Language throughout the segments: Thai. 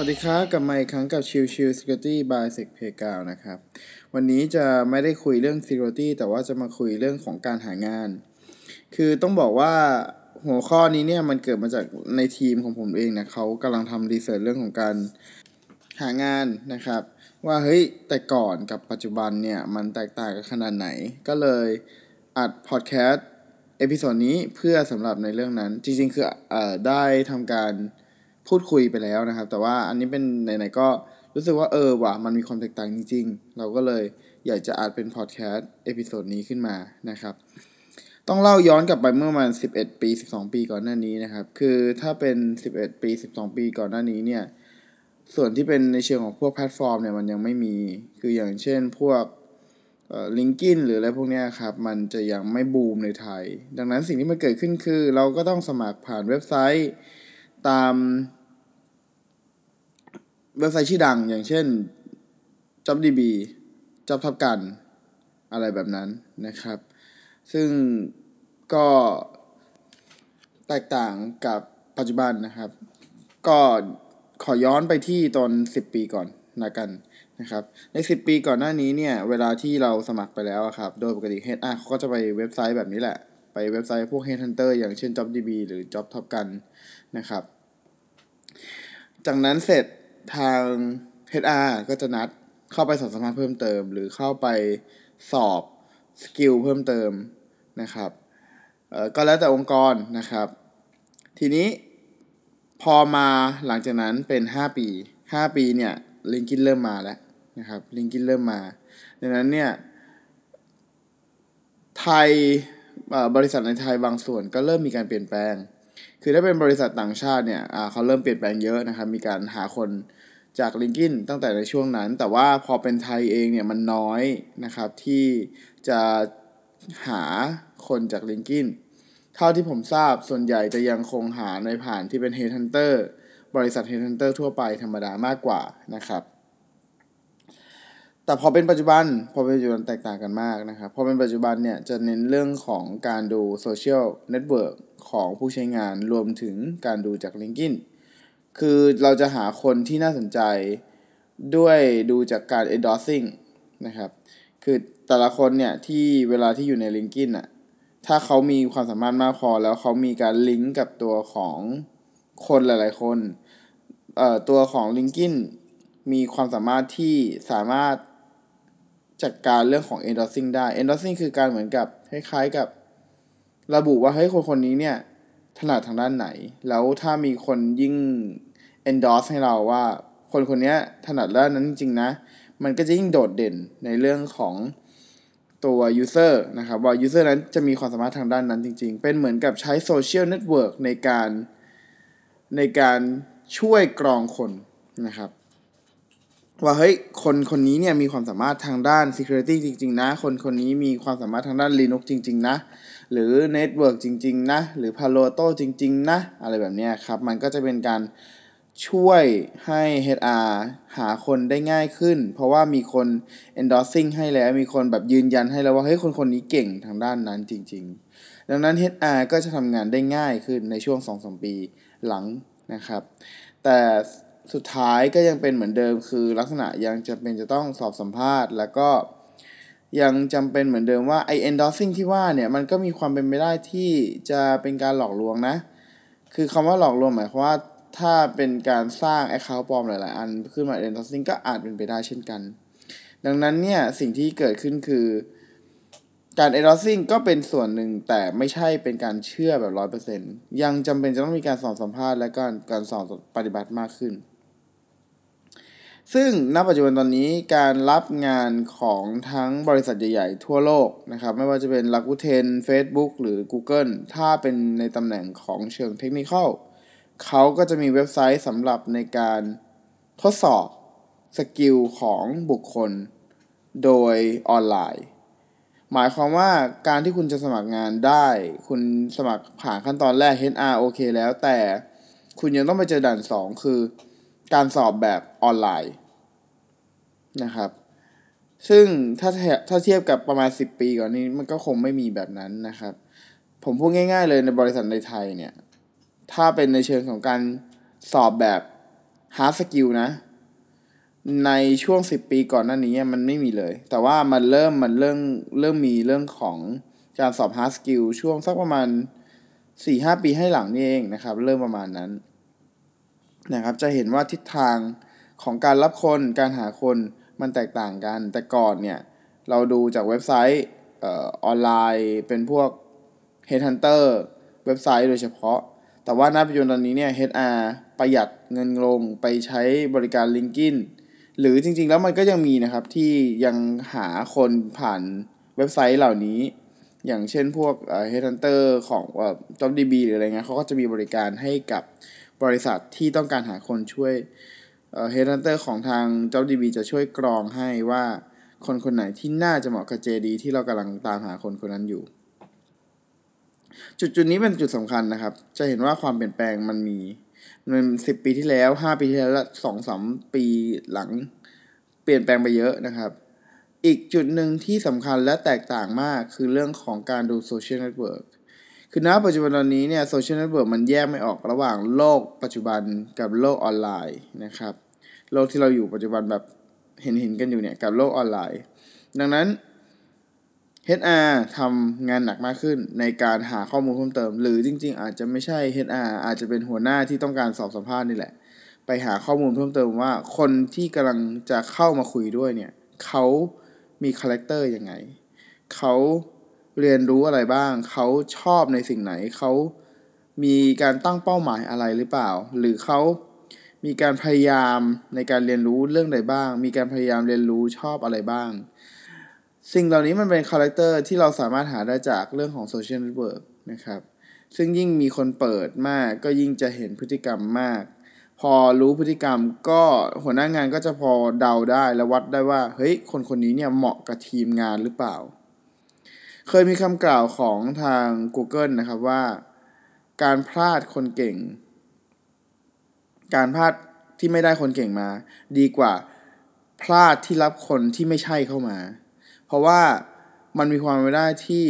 วัสดีครับกลับมาอีกครั้งกับชิวชิว Security by Sec p a y g r o u n d นะครับ วันนี้จะไม่ได้คุยเรื่อง Security แต่ว่าจะมาคุยเรื่องของการหางาน คือต้องบอกว่าหัวข้อนี้เนี่ยมันเกิดมาจากในทีมของผมเองนะเขากำลังทำ research เรื่องของการหางานนะครับ ว่าเฮ้ยแต่ก่อนกับปัจจุบันเนี่ยมันแตกต่างกันขนาดไหน ก็เลยอัดพอดแคสต์ episode นี้เพื่อสำหรับในเรื่องนั้น จริงๆคืออได้ทำการ พูดคุยไปแล้วนะครับ แต่ว่าอันนี้เป็นไหนๆก็รู้สึกว่าเออว่ะมันมีความแตกต่างจริง ๆ เราก็เลยอยากจะอัดเป็นพอดแคสต์ episode นี้ขึ้นมานะครับ ต้องเล่าย้อนกลับไปเมื่อประมาณ 11 ปี 12 ปีก่อนหน้านี้นะครับ คือถ้าเป็น 11 ปี 12 ปีก่อนหน้านี้เนี่ยส่วนที่เป็นในเชิงของพวกแพลตฟอร์มเนี่ยมันยังไม่มีคืออย่างเช่นพวก LinkedIn หรืออะไรพวกนี้ครับ มันจะยังไม่บูมในไทย ดังนั้นสิ่งที่มันเกิดขึ้นคือ เราก็ต้องสมัครผ่านเว็บไซต์ตาม เว็บไซต์ชื่อดังอย่างเช่น JobDB Job ทับกันอะไรแบบนั้นนะครับ ซึ่งก็แตกต่างกับปัจจุบันนะครับ ก็ขอย้อนไปที่ตอน10ปีก่อนนะกันนะครับ ใน10ปีก่อนหน้านี้เนี่ย เวลาที่เราสมัครไปแล้วครับ โดยปกติ HR เขาก็จะไปเว็บไซต์แบบนี้แหละ ไปเว็บไซต์พวก Headhunter อย่างเช่น JobDB หรือ JobTopGun นะครับ จากนั้นเสร็จ ทาง HR ก็จะนัดเข้าไปสอบสัมภาษณ์เพิ่มเติม หรือเข้าไปสอบ skill เพิ่มเติมนะครับก็แล้วแต่องค์กรนะครับ ทีนี้พอมาหลังจากนั้นเป็น 5 ปี 5 ปีเนี่ย LinkedIn เริ่มมาแล้วนะครับ LinkedIn เริ่มมาดังนั้นเนี่ยไทยบริษัทในไทยบางส่วนก็เริ่มมีการเปลี่ยนแปลง คือถ้าเป็นบริษัทต่างชาติเนี่ยเขาเริ่มเปลี่ยนแปลงเยอะนะครับมีการหาคนจากลิงกินตั้งแต่ในช่วงนั้น แต่ว่าพอเป็นไทยเองเนี่ยมันน้อยนะครับที่จะหาคนจากลิงกินเท่าที่ผมทราบส่วนใหญ่จะยังคงหาในผ่านที่เป็น Headhunter บริษัท Headhunter ทั่วไปธรรมดามากกว่านะครับ แต่พอเป็นปัจจุบันพอเป็นปัจจุบันแตกต่างกันมากนะครับพอเป็นปัจจุบันเนี่ยจะเน้นเรื่องของการดูโซเชียลเน็ตเวิร์กของผู้ใช้งานรวมถึงการดูจาก LinkedIn คือเราจะหาคนที่น่าสนใจด้วยดูจากการ endorsing นะครับ คือแต่ละคนเนี่ยที่เวลาที่อยู่ใน LinkedIn อะถ้าเขามีความสามารถมากพอแล้วเขามีการลิงก์กับตัวของคนหลาย ๆ คนเอ่อตัวของ LinkedIn มีความสามารถที่สามารถ จัดการเรื่องของ endorsing ได้ endorsing คือการเหมือนกับคล้ายๆกับระบุว่าเฮ้ยคนคนนี้เนี่ยถนัดทางด้านไหน แล้วถ้ามีคนยิ่ง endorse ให้เราว่า คนคนนี้ถนัดด้านนั้นจริงๆนะ มันก็จะยิ่งโดดเด่นในเรื่องของตัว user นะครับว่า user นั้นจะมีความสามารถทางด้านนั้นจริง ๆ เป็นเหมือนกับใช้โซเชียลเน็ตเวิร์กในการในการช่วยกรองคนนะครับ ว่าเฮ้ยคนคนนี้เนี่ยมีความสามารถทางด้าน security จริง ๆ นะ คนคนนี้มีความสามารถทางด้าน Linux จริง ๆ นะ หรือ Network จริง ๆ นะ หรือ Palo Alto จริง ๆ นะ อะไรแบบนี้ครับ มันก็จะเป็นการช่วยให้ HR หาคนได้ง่ายขึ้น เพราะว่ามีคน endorsing ให้แล้ว มีคนแบบยืนยันให้แล้วว่าเฮ้ยคนคนนี้เก่งทางด้านนั้นจริง ๆ ดังนั้น HR ก็จะทำงานได้ง่ายขึ้นในช่วง 2-3 ปีหลังนะครับ แต่ สุดท้ายก็ยังเป็นเหมือนเดิม คือลักษณะยังจะเป็นจะต้องสอบสัมภาษณ์ แล้วก็ยังจำเป็นเหมือนเดิมว่าไอ endorsing ที่ว่าเนี่ยมันก็มีความเป็นไปได้ที่จะเป็นการหลอกลวงนะ คือคำว่าหลอกลวงหมายความว่าถ้าเป็นการสร้าง Account ปลอมหลาย ๆ อันขึ้นมา endorsing ก็อาจเป็นไปได้เช่นกัน ดังนั้นเนี่ยสิ่งที่เกิดขึ้นคือการ endorsing ก็เป็นส่วนหนึ่งแต่ไม่ใช่เป็นการเชื่อแบบ 100%ยังจำเป็นจะต้องมีการสอนสัมภาษณ์และการการสอนปฏิบัติมากขึ้น ซึ่งณปัจจุบันตอนนี้การรับงานของทั้งบริษัทใหญ่ๆ ทั่วโลกนะครับ ไม่ว่าจะเป็น Rakuten Facebook หรือ Google ถ้าเป็นในตำแหน่งของเชิงเทคนิคเขาก็จะมีเว็บไซต์สำหรับในการทดสอบสกิลของบุคคลโดยออนไลน์ หมายความว่าการที่คุณจะสมัครงานได้ คุณสมัครผ่านขั้นตอนแรก HR โอเคแล้วแต่คุณยังต้องไปเจอด่าน 2 คือ การสอบแบบออนไลน์นะครับ ซึ่งถ้าถ้าเทียบกับประมาณ 10 ปีก่อนนี้มันก็คงไม่มีแบบนั้นนะครับ ผมพูดง่าย ๆ เลยในบริษัทในไทยเนี่ย ถ้าเป็นในเชิงของการสอบแบบ hard skill นะ ในช่วง 10 ปีก่อนหน้านี้มันไม่มีเลย แต่ว่ามันเริ่มมันเริ่มเริ่มมีเรื่องของการสอบ hard skill ช่วงสักประมาณ 4-5 ปีให้หลังนี่เองนะครับ เริ่มประมาณนั้น นะครับจะเห็นว่าทิศทางของการรับคนการหาคนมันแตกต่างกัน แต่ก่อนเนี่ยเราดูจากเว็บไซต์ออนไลน์เป็นพวก Headhunter เว็บไซต์โดยเฉพาะ แต่ว่าณปัจจุบันตอนนี้เนี่ย HR ประหยัดเงินลงไปใช้บริการ LinkedIn หรือจริงๆแล้วมันก็ยังมีนะครับที่ยังหาคนผ่านเว็บไซต์เหล่านี้ อย่างเช่นพวก Headhunter ของ JobDB หรืออะไรเงี้ยเขาก็จะมีบริการให้กับ บริษัทที่ต้องการหาคนช่วย Headhunter ของทาง JobDB จะช่วยกรองให้ว่าคนคนไหนที่น่าจะเหมาะกับ JD ที่เรากำลังตามหาคนคนนั้นอยู่ จุดจุดนี้เป็นจุดสำคัญนะครับ จะเห็นว่าความเปลี่ยนแปลงมันมีมันสิบปีที่แล้วห้าปีที่แล้วสองสามปีหลัง เปลี่ยนแปลงไปเยอะนะครับ อีกจุดหนึ่งที่สำคัญและแตกต่างมากคือเรื่องของการดูโซเชียลเน็ตเวิร์ก คือณปัจจุบันตอนนี้เนี่ยโซเชียลเน็ตเวิร์กมันแยกไม่ออกระหว่างโลกปัจจุบันกับโลกออนไลน์นะครับ โลกที่เราอยู่ปัจจุบันแบบเห็นเห็นกันอยู่เนี่ยกับโลกออนไลน์ ดังนั้น HR ทำงานหนักมากขึ้นในการหาข้อมูลเพิ่มเติม หรือจริง ๆ อาจจะไม่ใช่ HR อาจจะเป็นหัวหน้าที่ต้องการสอบสัมภาษณ์นี่แหละ ไปหาข้อมูลเพิ่มเติมว่า คนที่กำลังจะเข้ามาคุยด้วยเนี่ยเขามีคาแรคเตอร์ยังไงเขา เรียนรู้อะไรบ้าง เขาชอบในสิ่งไหน เขามีการตั้งเป้าหมายอะไรหรือเปล่า หรือเขามีการพยายามในการเรียนรู้เรื่องใดบ้าง มีการพยายามเรียนรู้ชอบอะไรบ้าง สิ่งเหล่านี้มันเป็นคาแรคเตอร์ที่เราสามารถหาได้จากเรื่องของโซเชียลเน็ตเวิร์กนะครับ ซึ่งยิ่งมีคนเปิดมาก ก็ยิ่งจะเห็นพฤติกรรมมาก พอรู้พฤติกรรมก็หัวหน้างานก็จะพอเดาได้และวัดได้ว่า เฮ้ย คนคนนี้เนี่ยเหมาะกับทีมงานหรือเปล่า เคยมีคำกล่าวของทาง Google นะครับว่า การพลาดคนเก่ง การพลาดที่ไม่ได้คนเก่งมา ดีกว่าพลาดที่รับคนที่ไม่ใช่เข้ามา เพราะว่ามันมีความไม่ได้ที่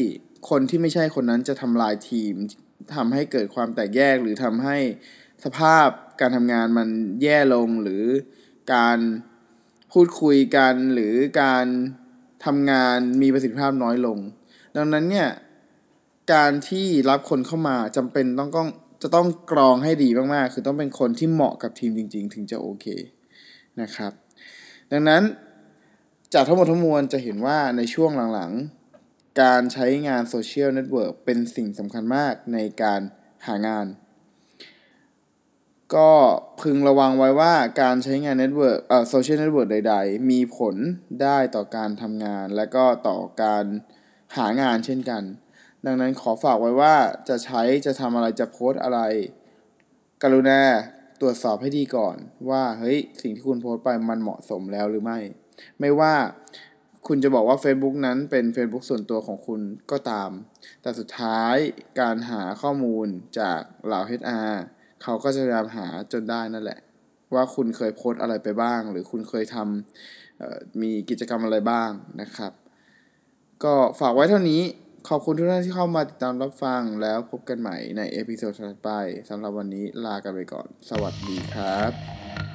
คนที่ไม่ใช่คนนั้นจะทำลายทีมทำให้เกิดความแตกแยกหรือทำให้สภาพการทำงานมันแย่ลงหรือการพูดคุยกันหรือการทำงานมีประสิทธิภาพน้อยลง ดังนั้นเนี่ยการที่รับคนเข้ามาจำเป็นต้องต้องจะต้องกรองให้ดีมากๆ คือต้องเป็นคนที่เหมาะกับทีมจริง ๆ ถึงจะโอเคนะครับ ดังนั้นจากทั้งหมดทั้งมวลจะเห็นว่าในช่วงหลังๆ การใช้งานโซเชียลเน็ตเวิร์กเป็นสิ่งสำคัญมากในการหางาน ก็พึงระวังไว้ว่าการใช้งานเน็ตเวิร์กเอ่อโซเชียลเน็ตเวิร์กใด ๆ มีผลได้ต่อการทำงาน และก็ต่อการ หางานเช่นกัน ดังนั้นขอฝากไว้ว่าจะใช้จะทำอะไรจะโพสอะไร กรุณาตรวจสอบให้ดีก่อน ว่าเฮ้ยสิ่งที่คุณโพสไปมันเหมาะสมแล้วหรือไม่ ไม่ว่าคุณจะบอกว่า Facebook นั้นเป็น Facebook ส่วนตัวของคุณก็ตาม แต่สุดท้ายการหาข้อมูลจากเหล่า HR เขาก็จะพยายามหาจนได้นั่นแหละ ว่าคุณเคยโพสอะไรไปบ้าง หรือคุณเคยทำมีกิจกรรมอะไรบ้างนะครับ ก็ฝากไว้เท่านี้ ขอบคุณทุกท่านที่เข้ามาติดตามรับฟังแล้วพบกันใหม่ใน episode ถัดไปสำหรับวันนี้ลากันไปก่อน สวัสดีครับ